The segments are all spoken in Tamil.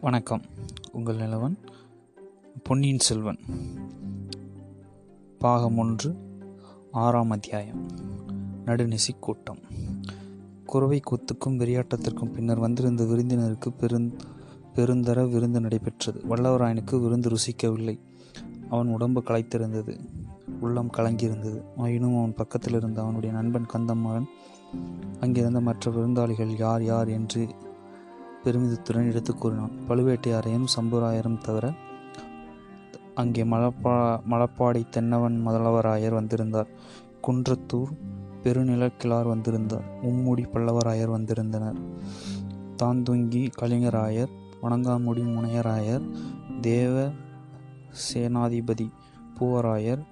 வணக்கம். உங்கள் நிலவன் பொன்னியின் செல்வன். பாகம் ஒன்று ஆறாம் அத்தியாயம். நடுநிசி கூட்டம். குறவை கூத்துக்கும் வெறியாட்டத்திற்கும் பின்னர் வந்திருந்த விருந்தினருக்கு பெருந் பெருந்தர விருந்து நடைபெற்றது. வல்லவராயனுக்கு விருந்து ருசிக்கவில்லை. அவன் உடம்பு களைத்திருந்தது உள்ளம் கலங்கியிருந்தது. ஆயினும் அவன் பக்கத்தில் இருந்த அவனுடைய நண்பன் கந்தமாறன் அங்கிருந்த மற்ற விருந்தாளிகள் யார் யார் என்று பெருமிதத்துடன் எடுத்துக் கூறினான். பழுவேட்டையாரையும் சம்புராயரும் தவிர அங்கே மலப்பா மலப்பாடி தென்னவன் முதல்வராயர் வந்திருந்தார். குன்றத்தூர் பெருநிலக்கிழார் வந்திருந்தார். மும்முடி பல்லவராயர் வந்திருந்தனர். தாந்துங்கி கலிங்கராயர் வணங்காமுடி முனையராயர் தேவ சேனாதிபதி பூவராயர்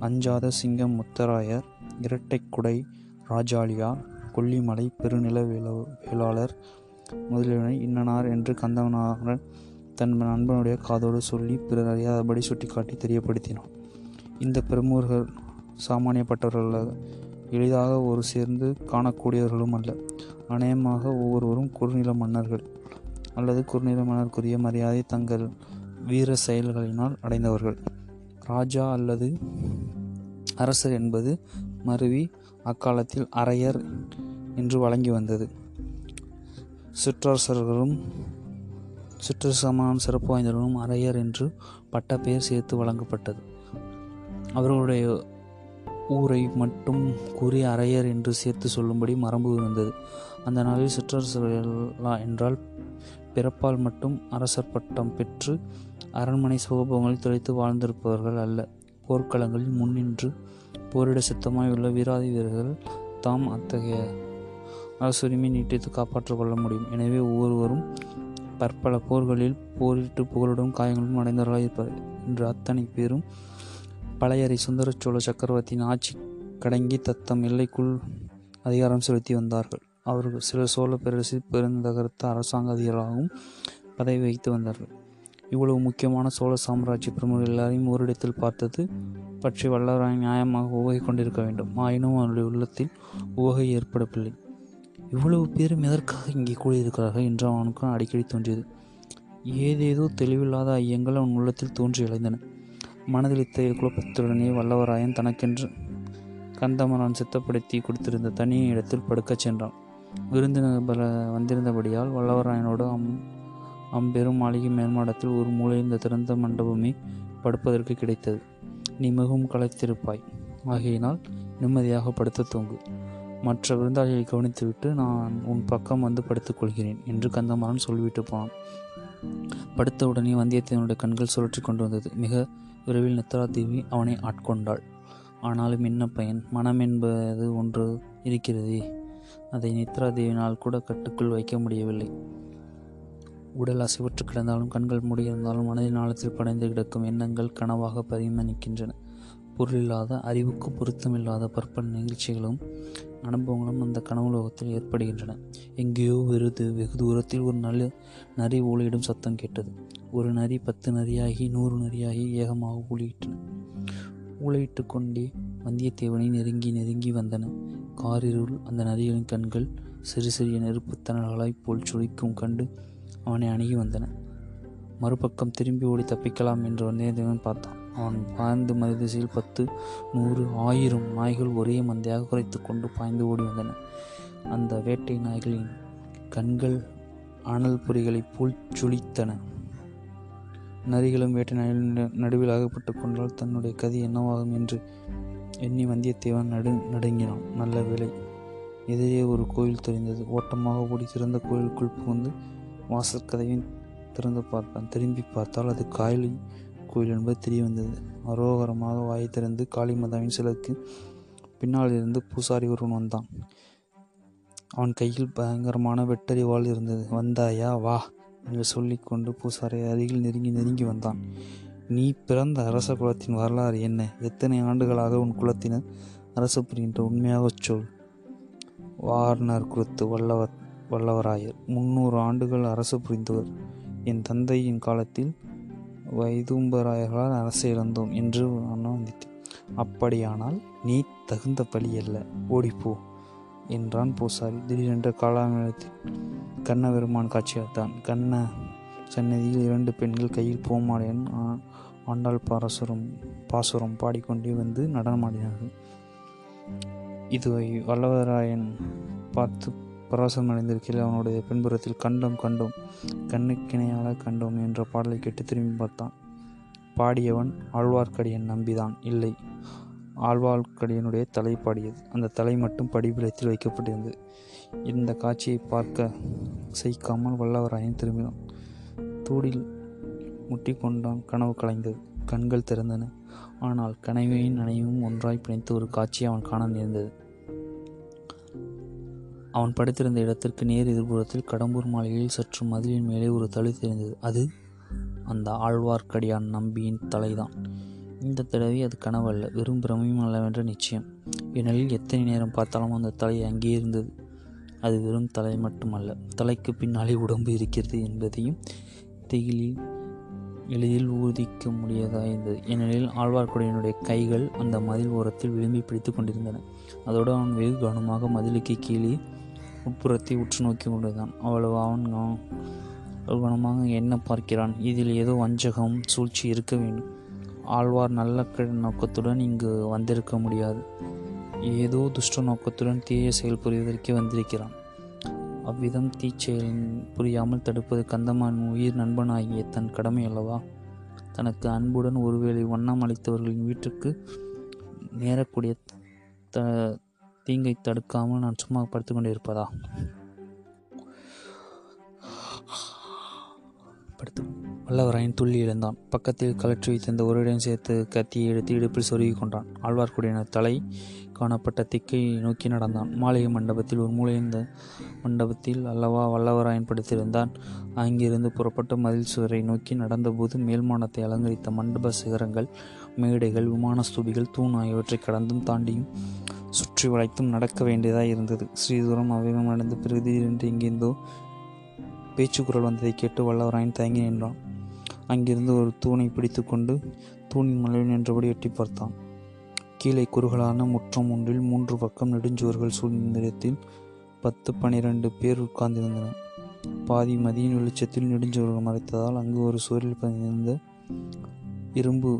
அஞ்சாத சிங்கம் முத்தராயர் இரட்டைக்குடை ராஜாளியார் கொல்லிமலை பெருநில வேலோ வேளாளர் முதலியவனை இன்னனார் என்று கந்தவனாக தன் நண்பனுடைய காதோடு சொல்லி பிறர் அறியாதபடி சுட்டிக்காட்டி தெரியப்படுத்தினான். இந்த பிரமுகர்கள் சாமானியப்பட்டவர்கள் எளிதாக ஒரு சேர்ந்து காணக்கூடியவர்களும் அல்ல. அநேகமாக ஒவ்வொருவரும் குறுநில மன்னர்கள் அல்லது குறுநில மன்னருக்குரிய மரியாதை தங்கள் வீர செயல்களினால் அடைந்தவர்கள். ராஜா அல்லது அரசர் என்பது மருவி அக்காலத்தில் அரையர் என்று வழங்கி வந்தது. சிற்றரசர்களும் சிற்றரசமான சிறப்பு வாய்ந்தவர்களும் அரையர் என்று பட்ட பெயர் சேர்த்து வழங்கப்பட்டது. அவர்களுடைய ஊரை மட்டும் கூறி அரையர் என்று சேர்த்து சொல்லும்படி மரபு இருந்தது. அந்த நாளில் சிற்றரசர்கள் என்றால் பிறப்பால் மட்டும் அரசர் பட்டம் பெற்று அரண்மனை சுகபோகங்களில் துளைத்து வாழ்ந்திருப்பவர்கள் அல்ல. போர்க்களங்களில் முன்னின்று போரிட சித்தமாய் உள்ள வீராதி வீரர்கள் தாம் அத்தகைய அரசுரிமை நீட்டித்து காப்பாற்றிக் கொள்ள முடியும். எனவே ஒவ்வொருவரும் பற்பல போர்களில் போரிட்டு புகழுடன் காயங்களும் அடைந்தவர்களாக இருப்பார். இன்று அத்தனை பேரும் பழையறை சுந்தர சோழ சக்கரவர்த்தியின் ஆட்சி கடங்கி தத்தம் எல்லைக்குள் அதிகாரம் செலுத்தி வந்தார்கள். அவர்கள் சில சோழ பேரரசு பெருந்தகர்த்த அரசாங்க அதிகாரிகளாகவும் பதவி வகித்து வந்தார்கள். இவ்வளவு முக்கியமான சோழ சாம்ராஜ்ய பிரமுகர்கள் எல்லாரையும் ஓரிடத்தில் பார்த்தது பற்றி வல்லவராய் நியாயமாக உவகை கொண்டிருக்க வேண்டும். ஆயினும் அவருடைய உள்ளத்தில் உவகை ஏற்படவில்லை. இவ்வளவு பேரும் எதற்காக இங்கே கூடியிருக்கிறார்கள் என்று அவனுக்கு அடிக்கடி தோன்றியது. ஏதேதோ தெளிவில்லாத ஐயங்கள் அவன் உள்ளத்தில் தோன்றி இழைந்தன மனதில் இத்தகைய குழப்பத்துடனே வல்லவராயன் தனக்கென்று கந்தமரான் சித்தப்படுத்தி கொடுத்திருந்த தனி இடத்தில் படுக்கச் சென்றான். விருந்தினர் பல வந்திருந்தபடியால் வல்லவராயனோடு அம் அம்பெரும் மாளிகை மேல்மாடத்தில் ஒரு மூலையில் இந்த திறந்த மண்டபமே படுப்பதற்கு கிடைத்தது. நீ மிகவும் களைத்திருப்பாய். ஆகையினால் நிம்மதியாக படுத்து தூங்கு. மற்ற விருந்தாளிகளை கவனித்துவிட்டு நான் உன் பக்கம் வந்து படுத்துக்கொள்கிறேன் என்று கந்தமாறன் சொல்லிவிட்டு போனான். படுத்தவுடனே வந்தியத்தேவனுடைய கண்கள் சுழற்றி கொண்டு வந்தது. மிக விரைவில் நித்ராதேவி அவனை ஆட்கொண்டாள். ஆனாலும் என்ன பயன்? மனம் என்பது ஒன்று இருக்கிறதே. அதை நித்ராதேவினால் கூட கட்டுக்குள் வைக்க முடியவில்லை. உடல் அசைவற்று கிடந்தாலும் கண்கள் மூடியிருந்தாலும் மனதின் ஆழத்தில் படைந்து கிடக்கும் எண்ணங்கள் கனவாக பரிமணிக்கின்றன. பொருளில்லாத அறிவுக்கு பொருத்தமில்லாத பற்பல் நிகழ்ச்சிகளும் அனுபவங்களும் அந்த கனவுலோகத்தில் ஏற்படுகின்றன. எங்கேயோ வெறுது வெகு தூரத்தில் ஒரு நல்ல நரி ஊழியிடும் சத்தம் கேட்டது. ஒரு நரி பத்து நரியாகி நூறு நரியாகி ஏகமாக ஊழியிட்டன. ஊழையிட்டு கொண்டே வந்தியத்தேவனை நெருங்கி நெருங்கி வந்தன. காரிருள் அந்த நரிகளின் கண்கள் சிறு சிறிய நெருப்புத்தனல்களாய் போல் சுழிக்கும் கண்டு அவனை அணுகி வந்தன. மறுபக்கம் திரும்பி ஓடி தப்பிக்கலாம் என்று வந்தியத்தேவன் பார்த்தான். அவன் பாய்ந்து மறுதிசையில் பத்து நூறு ஆயிரம் நாய்கள் ஒரே மந்தையாக குறைத்து கொண்டு பாய்ந்து ஓடி வந்தன. அந்த வேட்டை நாய்களின் கண்கள் அனல் பொறிகளைப் போல் சுழித்தன நரிகளும் வேட்டை நாய்களின் நடுவில் அகப்பட்டு கொண்டால் தன்னுடைய கதி என்னவாகும் என்று எண்ணி வந்தியத்தேவன் நடு நடுங்கினான். நல்ல வேலை எதிரே ஒரு கோயில் தெரிந்தது. ஓட்டமாக ஓடி சிறந்த கோயிலுக்குள் புகுந்து வாசற்கதையும் திறந்து பார்த்தான். திரும்பி பார்த்தால் அது காயலி கோயில் என்பது தெரிய வந்தது. அரோகரமாக வாயை திறந்து காளிமதாவின் சிலருக்கு பின்னால் இருந்து பூசாரி ஒருவன் வந்தான். அவன் கையில் பயங்கரமான வெட்டறிவாள் இருந்தது. வந்தாயா? வா என்று சொல்லிக்கொண்டு பூசாரி அருகில் நெருங்கி நெருங்கி வந்தான். நீ பிறந்த அரச குலத்தின் வரலாறு என்ன? எத்தனை ஆண்டுகளாக உன் குலத்தினர் அரசு புரிகின்ற உண்மையாகச் சொல். வார்னர் குருத்து வல்லவர் வல்லவராயர். முன்னூறு ஆண்டுகள் அரசு புரிந்தவர். என் தந்தையின் காலத்தில் வைதும்பராயர்களால் அரசை இழந்தோம் என்று வந்தித்தேன் அப்படியானால் நீ தகுந்த பலி அல்ல. ஓடிப்போ என்றான் பூசாரி. திடீரென்று காலாமிடத்தில் கண்ண பெருமான் காட்சியளித்தான் கண்ண சன்னதியில் இரண்டு பெண்கள் கையில் பூமாலையன் ஆ- ஆண்டாள் பாரசுரம் பாசுரம் பாடிக்கொண்டே வந்து நடனமாடினார்கள். இதுவை வல்லவராயன் பார்த்து பரவசம் அடைந்திருக்கையில் அவனுடைய பின்புறத்தில் கண்டோம் கண்டோம் கண்ணுக்கிணையால கண்டோம் என்ற பாடலை கேட்டு திரும்பி பார்த்தான். பாடியவன் ஆழ்வார்க்கடியன் நம்பிதான் இல்லை. ஆழ்வார்க்கடியனுடைய தலை பாடியது. அந்த தலை மட்டும் படிப்பிலத்தில் வைக்கப்பட்டிருந்தது. இந்த காட்சியை பார்க்க சைக்காமல் வல்லவராயன் திரும்பினான். தூடில் முட்டிக்கொண்டான் கனவு கலைந்தது. கண்கள் திறந்தன. ஆனால் கனவையும் நனைவும் ஒன்றாய் பிணைத்து ஒரு காட்சியை அவன் காண நேர்ந்தது. அவன் படுத்திருந்த இடத்திற்கு நேர் எதிர்புறத்தில் கடம்பூர் மாளிகையில் சற்று மதிலின் மேலே ஒரு தலை தெரிந்தது. அது அந்த ஆழ்வார்க்கடியான் நம்பியின் தலைதான். இந்த தடவை அது கனவல்ல. வெறும் பிரமையும் அல்லவென்ற நிச்சயம். ஏனெனில் எத்தனை நேரம் பார்த்தாலும் அந்த தலை அங்கே இருந்தது. அது வெறும் தலை மட்டுமல்ல. தலைக்கு பின்னாலே உடம்பு இருக்கிறது என்பதையும் திகிலில் எளிதில் ஊதிக்க முடியாததாக இருந்தது ஏனெனில் ஆழ்வார்க்குடியினுடைய கைகள் அந்த மதில் ஓரத்தில் விளிம்பி பிடித்து கொண்டிருந்தன. அதோடு அவன் வெகு கவனமாக மதிலுக்கு கீழே உட்புறத்தை உற்று நோக்கி கொண்டுதான். அவ்வளவு அவன் கவனமாக என்ன பார்க்கிறான்? இதில் ஏதோ வஞ்சகம் சூழ்ச்சி இருக்க வேண்டும். ஆழ்வார் நல்ல கிழ நோக்கத்துடன் இங்கு வந்திருக்க முடியாது. ஏதோ துஷ்ட நோக்கத்துடன் தீய செயல் புரிவதற்கே வந்திருக்கிறான். அவ்விதம் தீச்செயல் புரியாமல் தடுப்பது கந்தமான் உயிர் நண்பனாகிய தன் கடமை அல்லவா? தனக்கு அன்புடன் ஒருவேளை வண்ணம் அளித்தவர்களின் வீட்டுக்கு நேரக்கூடிய த தீங்கை தடுக்காமல் நான் சும்மா படுத்து கொண்டு இருப்பதா படுத்து. வல்லவராயன் துள்ளி எழுந்தான். பக்கத்தில் கலற்றி வைத்திருந்த ஒருடன் சேர்த்து கத்தியை எடுத்து இடுப்பில் சொருகி கொண்டான். ஆழ்வார்க்கடியினர் தலை காணப்பட்ட திக்கை நோக்கி நடந்தான். மாளிகை மண்டபத்தில் ஒரு மூளைந்த மண்டபத்தில் அல்லவா வல்லவராயன் படுத்திருந்தான். அங்கிருந்து புறப்பட்ட மதில் சுவரை நோக்கி நடந்தபோது மேல்மானத்தை அலங்கரித்த மண்டப சிகரங்கள் மேடைகள் விமான ஸ்தூபிகள் தூண் ஆகியவற்றை கடந்தும் தாண்டியும் சுற்றி வளைத்தும் நடக்க வேண்டியதாக இருந்தது. ஸ்ரீதூரம் அவேகம் நடந்த பிறகு திடீரென்று எங்கிருந்தோ பேச்சுக்குரல் வந்ததை கேட்டு வல்லவராயன் தயங்கி நின்றான். அங்கிருந்து ஒரு தூணை பிடித்துக்கொண்டு தூணின் மலையில் நின்றபடி எட்டி பார்த்தான். கீழே குறுகலான முற்றம் ஒன்றில் மூன்று பக்கம் நெடுஞ்சுவர்கள் சூழ்ந்த இடத்தில் பத்து பனிரெண்டு பேர் உட்கார்ந்திருந்தனர். பாதி மதியின் வெளிச்சத்தில் நெடுஞ்சுவர்கள் மறைத்ததால் அங்கு ஒரு சுவரில் பதிந்திருந்த இரும்பு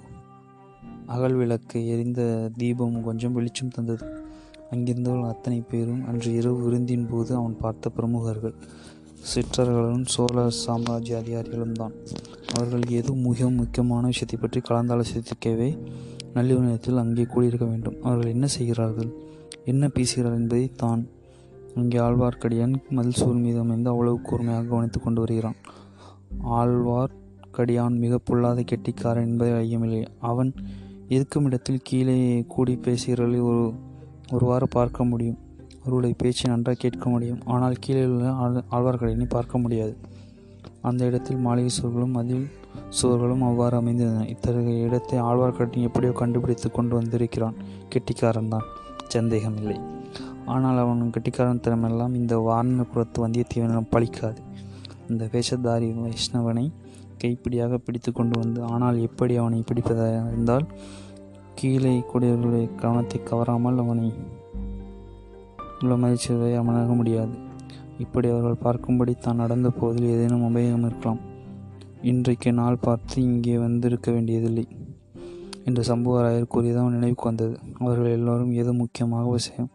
அகல் விளக்கு எரிந்த தீபம் கொஞ்சம் வெளிச்சம் தந்தது. அங்கிருந்தவள் அத்தனை பேரும் அன்று இரவு விருந்தின் போது அவன் பார்த்த பிரமுகர்கள். சிற்றர்களும் சோழ சாம்ராஜ்ய அதிகாரிகளும் தான். அவர்கள் ஏதோ மிக முக்கியமான விஷயத்தை பற்றி கலந்தாலோசிக்கவே நள்ளிரவு நேரத்தில் அங்கே கூடியிருக்க வேண்டும். அவர்கள் என்ன செய்கிறார்கள்? என்ன பேசுகிறார்கள் என்பதை தான் அங்கே ஆழ்வார்க்கடியான் மதில் சூழ் மீது அமைந்து அவ்வளவு கூர்மையாக கவனித்துக் கொண்டு வருகிறான். ஆழ்வார்க்கடியான் மிக பொல்லாத கெட்டிக்காரன் என்பதை ஐயமில்லை அவன் இருக்கும் இடத்தில் கீழே கூடி பேசுகிறவர்களை ஒரு ஒருவாறு பார்க்க முடியும். அவர்களுடைய பேச்சை நன்றாக கேட்க முடியும். ஆனால் கீழே உள்ள ஆழ்- பார்க்க முடியாது. அந்த இடத்தில் மாளிகை சுவர்களும் அதில் சுவர்களும் அவ்வாறு அமைந்திருந்தன. இத்தகைய இடத்தை ஆழ்வார்க்கடியான் எப்படியோ கண்டுபிடித்து கொண்டு வந்திருக்கிறான். கெட்டிக்காரன் தான். சந்தேகமில்லை ஆனால் அவன் கெட்டிக்காரன் திறமெல்லாம் இந்த வாரணபுரத்து வந்தியத்தேவனிடம் பழிக்காது. இந்த வேஷதாரி வைஷ்ணவனை கைப்பிடியாக பிடித்து கொண்டு வந்து ஆனால் எப்படி அவனை பிடிப்பதாக இருந்தால்? கீழே கூடியவர்களுடைய கவனத்தை கவராமல் அவனை உள்ள மகிழ்ச்சியை அவனாக முடியாது. இப்படி அவர்கள் பார்க்கும்படி தான் நடந்த போதில் ஏதேனும் உபயோகம் இருக்கலாம். இன்றைக்கு நாள் பார்த்து இங்கே வந்திருக்க வேண்டியதில்லை என்று சம்புவராயர் கூறியதான் நினைவுக்கு வந்தது. அவர்கள் எல்லோரும் ஏதோ முக்கியமாக விஷயம்?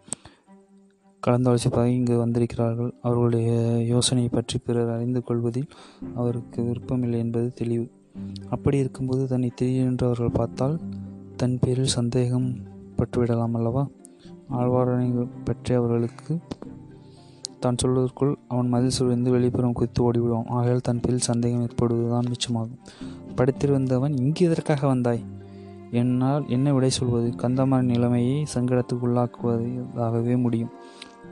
கலந்தாலோசிப்பதாக இங்கு வந்திருக்கிறார்கள். அவர்களுடைய யோசனையை பற்றி பிறர் அறிந்து கொள்வதில் அவருக்கு விருப்பமில்லை என்பது தெளிவு. அப்படி இருக்கும்போது தன்னை திடீரென்று அவர்கள் பார்த்தால் தன் பேரில் சந்தேகம் பட்டுவிடலாம் அல்லவா? ஆழ்வாரனை பற்றி அவர்களுக்கு தான் சொல்வதற்குள் அவன் மதில் சுழிந்து வெளிப்புறம் குதித்து ஓடிவிடுவான். ஆகையால் தன் பேரில் சந்தேகம் ஏற்படுவதுதான் மிச்சமாகும். படுத்திருந்தவன் இங்கு எதற்காக வந்தாய்? என்னால் என்ன விடை சொல்வது கந்தமாறன் நிலைமையை சங்கடத்துக்குள்ளாக்குவதாகவே முடியும்.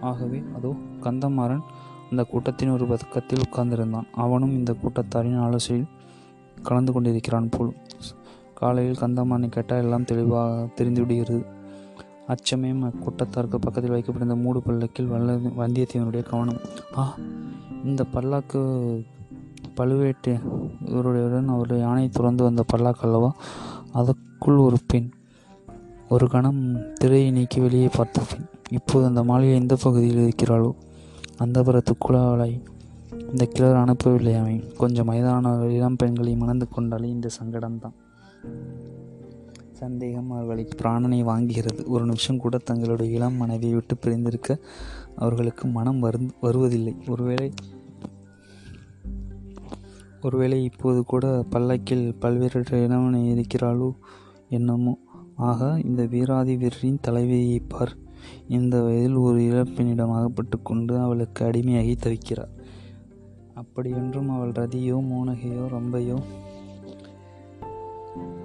ஆகவே அதோ கந்தமாறன் அந்த கூட்டத்தின் ஒரு பக்கத்தில் உட்கார்ந்திருந்தான். அவனும் இந்த கூட்டத்தாரின் ஆலோசனையில் கலந்து கொண்டிருக்கிறான் போல். காலையில் கந்தமாறனை கேட்டால் எல்லாம் தெளிவாக தெரிந்துவிடுகிறது. அச்சமயம் அக்கூட்டத்தாருக்கு பக்கத்தில் வைக்கப்பட்டிருந்த மூடு பல்லக்கில் வல்ல வந்தியத்தேவனுடைய கவனம். ஆ இந்த பல்லாக்கு பழுவேட்டை இவருடையுடன் அவருடைய யானை துறந்து வந்த பல்லாக்கு அல்லவா? அதற்குள் ஒரு பெண் ஒரு கணம் திரையை நீக்கி வெளியே பார்த்த பெண். இப்போது அந்த மாளிகை எந்த பகுதியில் இருக்கிறாளோ அந்த புறத்துக்குள் இந்த கிளர் அனுப்பவில்லை அவன். கொஞ்சம் வயதான இளம் பெண்களை மணந்து கொண்டாலே இந்த சங்கடம்தான். சந்தேகம் அவர்களை பிராணனை வாங்குகிறது. ஒரு நிமிஷம் கூட தங்களுடைய இளம் மனைவியை விட்டு பிரிந்திருக்க அவர்களுக்கு மனம் வரு வருவதில்லை. ஒருவேளை ஒருவேளை இப்போது கூட பல்லக்கில் பல்வேறு இளவனை இருக்கிறாளோ என்னமோ? ஆக இந்த வீராதி வீரரின் தலைவியை பார். இந்த வயதில் ஒரு இழப்பினிடம் அகப்பட்டு கொண்டு அவளுக்கு அடிமையாகி தவிக்கிறார். அப்படியென்றும் அவள் ரதியோ மோனகையோ ரொம்பையோ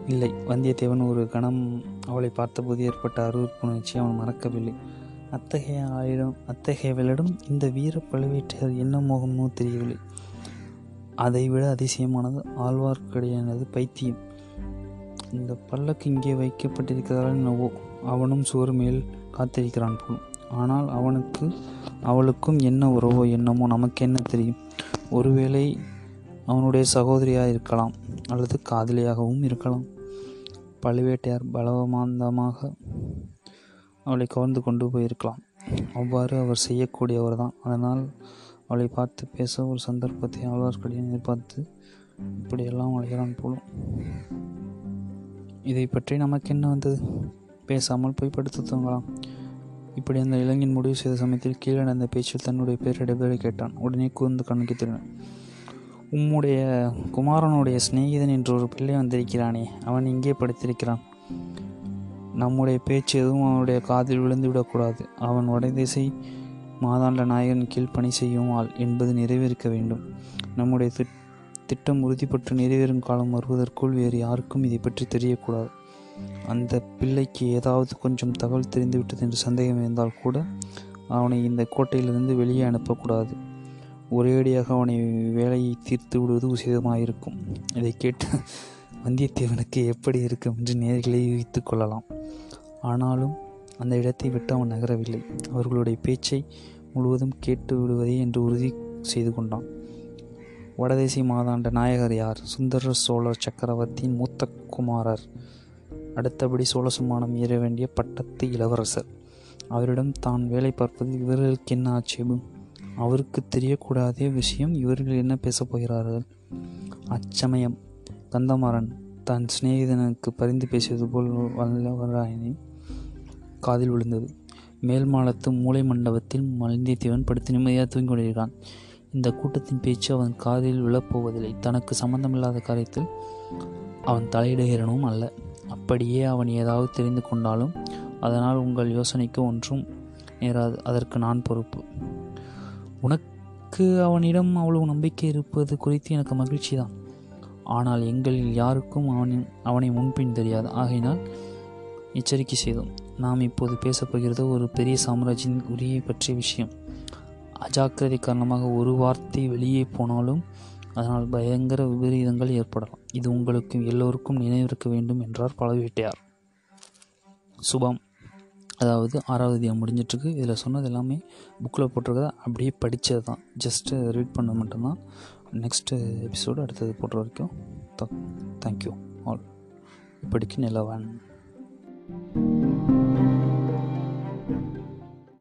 இல்லை. வந்தியத்தேவன் ஒரு கணம் அவளை பார்த்தபோது ஏற்பட்ட அருவறுப்புணர்ச்சி அவன் மறக்கவில்லை. அத்தகைய ஆயிரம் அத்தகையவளிடம் இந்த வீர பழுவேட்டையர் என்ன மோகமோ தெரியவில்லை. அதைவிட அதிசயமானது ஆழ்வார்க்கடியானது பைத்தியம். இந்த பல்லக்கு இங்கே வைக்கப்பட்டிருக்கிறதால் என்னவோ அவனும் சுவர் மேல் காத்திருக்கிறான் போல். ஆனால் அவனுக்கு அவளுக்கும் என்ன உறவோ என்னமோ நமக்கு என்ன தெரியும்? ஒருவேளை அவனுடைய சகோதரியாக இருக்கலாம் அல்லது காதலியாகவும் இருக்கலாம். பழுவேட்டையார் பலவமாந்தமாக அவளை கவர்ந்து கொண்டு போயிருக்கலாம். அவ்வாறு அவர் செய்யக்கூடியவர் தான் அதனால் அவளை பார்த்து பேச ஒரு சந்தர்ப்பத்தை ஆழ்வார்க்கடியான் எதிர்பார்த்து இப்படியெல்லாம் அழைகிறான் போலும். இதை பற்றி நமக்கு என்ன வந்தது? பேசாமல் போய் படுத்து தூங்கலாம். இப்படி அந்த இளைஞன் முடிவு செய்த சமயத்தில் கீழே நடந்த பேச்சில் தன்னுடைய பேர் கேட்டான். உடனே கூர்ந்து கண்ணுக்கு திரும்பினான் உம்முடைய குமாரனுடைய சிநேகிதன் என்று ஒரு பிள்ளை வந்திருக்கிறானே அவன் இங்கே படுத்திருக்கிறான். நம்முடைய பேச்சு எதுவும் அவனுடைய காதில் விழுந்து விடக்கூடாது அவன் வடதிசை மாதாண்ட நாயகன் கீழ் பணி செய்யும் ஆள் என்பது நிறைவேறிக்க வேண்டும். நம்முடைய திட் திட்டம் உறுதிப்பட்டு நிறைவேறும் காலம் வருவதற்குள் வேறு யாருக்கும் இதை பற்றி தெரியக்கூடாது. அந்த பிள்ளைக்கு ஏதாவது கொஞ்சம் தகவல் தெரிந்துவிட்டது என்று சந்தேகம் இருந்தால் கூட அவனை இந்த கோட்டையிலிருந்து வெளியே அனுப்பக்கூடாது. ஒரேடியாக அவனை வேலையை தீர்த்து விடுவது உசிதமாயிருக்கும். இதை கேட்டு வந்தியத்தேவனுக்கு எப்படி இருக்கும் என்று நேர்களை யூகித்து கொள்ளலாம். ஆனாலும் அந்த இடத்தை விட்டு அவன் நகரவில்லை. அவர்களுடைய பேச்சை முழுவதும் கேட்டு விடுவதே என்று உறுதி செய்து கொண்டான். வடதேசி மாதாண்ட நாயகர் யார்? சுந்தர சோழர் சக்கரவர்த்தியின் மூத்த குமாரர். அடுத்தபடி சோழசுமானம் ஏற வேண்டிய பட்டத்து இளவரசர். அவரிடம் தான் வேலை பார்ப்பது இவர்களுக்கு என்ன ஆட்சேபம்? அவருக்கு தெரியக்கூடாத விஷயம் இவர்கள் என்ன பேசப் போகிறார்கள்? அச்சமயம். கந்தமாறன் தன் சிநேகிதனுக்கு பரிந்து பேசியது போல் வல்லவராயனை காதில் விழுந்தது. மேல் மாலத்து மூளை மண்டபத்தில் மலிந்தியத்தேவன் படுத்து நிம்மதியாக தூங்கி கொண்டிருக்கிறான். இந்த கூட்டத்தின் பேச்சு அவன் காதில் விழப்போவதில்லை. தனக்கு சம்பந்தமில்லாத காரியத்தில் அவன் தலையிடுகிறனும் அல்ல. அப்படியே அவன் ஏதாவது தெரிந்து கொண்டாலும் அதனால் உங்கள் யோசனைக்கு ஒன்றும் நேராது. அதற்கு நான் பொறுப்பு. உனக்கு அவனிடம் அவ்வளவு நம்பிக்கை இருப்பது குறித்து எனக்கு மகிழ்ச்சி தான் ஆனால் எங்களில் யாருக்கும் அவனின் அவனை முன்பின் தெரியாது. ஆகையினால் எச்சரிக்கை செய்தோம். நாம் இப்போது பேசப்போகிறது ஒரு பெரிய சாம்ராஜ்யின் உரியை பற்றிய விஷயம். அஜாக்கிரதை காரணமாக ஒரு வார்த்தை வெளியே போனாலும் அதனால் பயங்கர விபரீதங்கள் ஏற்படலாம். இது உங்களுக்கு எல்லோருக்கும் நினைவிருக்க வேண்டும் என்றார் பழவேட்டையார். சுபம். அதாவது ஆறாவது தியம் முடிஞ்சிட்ருக்கு. இதில் சொன்னது எல்லாமே புக்கில் போட்டிருக்கதா அப்படியே படித்தது தான். ஜஸ்ட்டு ரீட் பண்ண மட்டும்தான். நெக்ஸ்ட்டு எபிசோடு அடுத்தது போடுற வரைக்கும். தேங்க்யூ ஆல் இப்படிக்கு நிலவன்.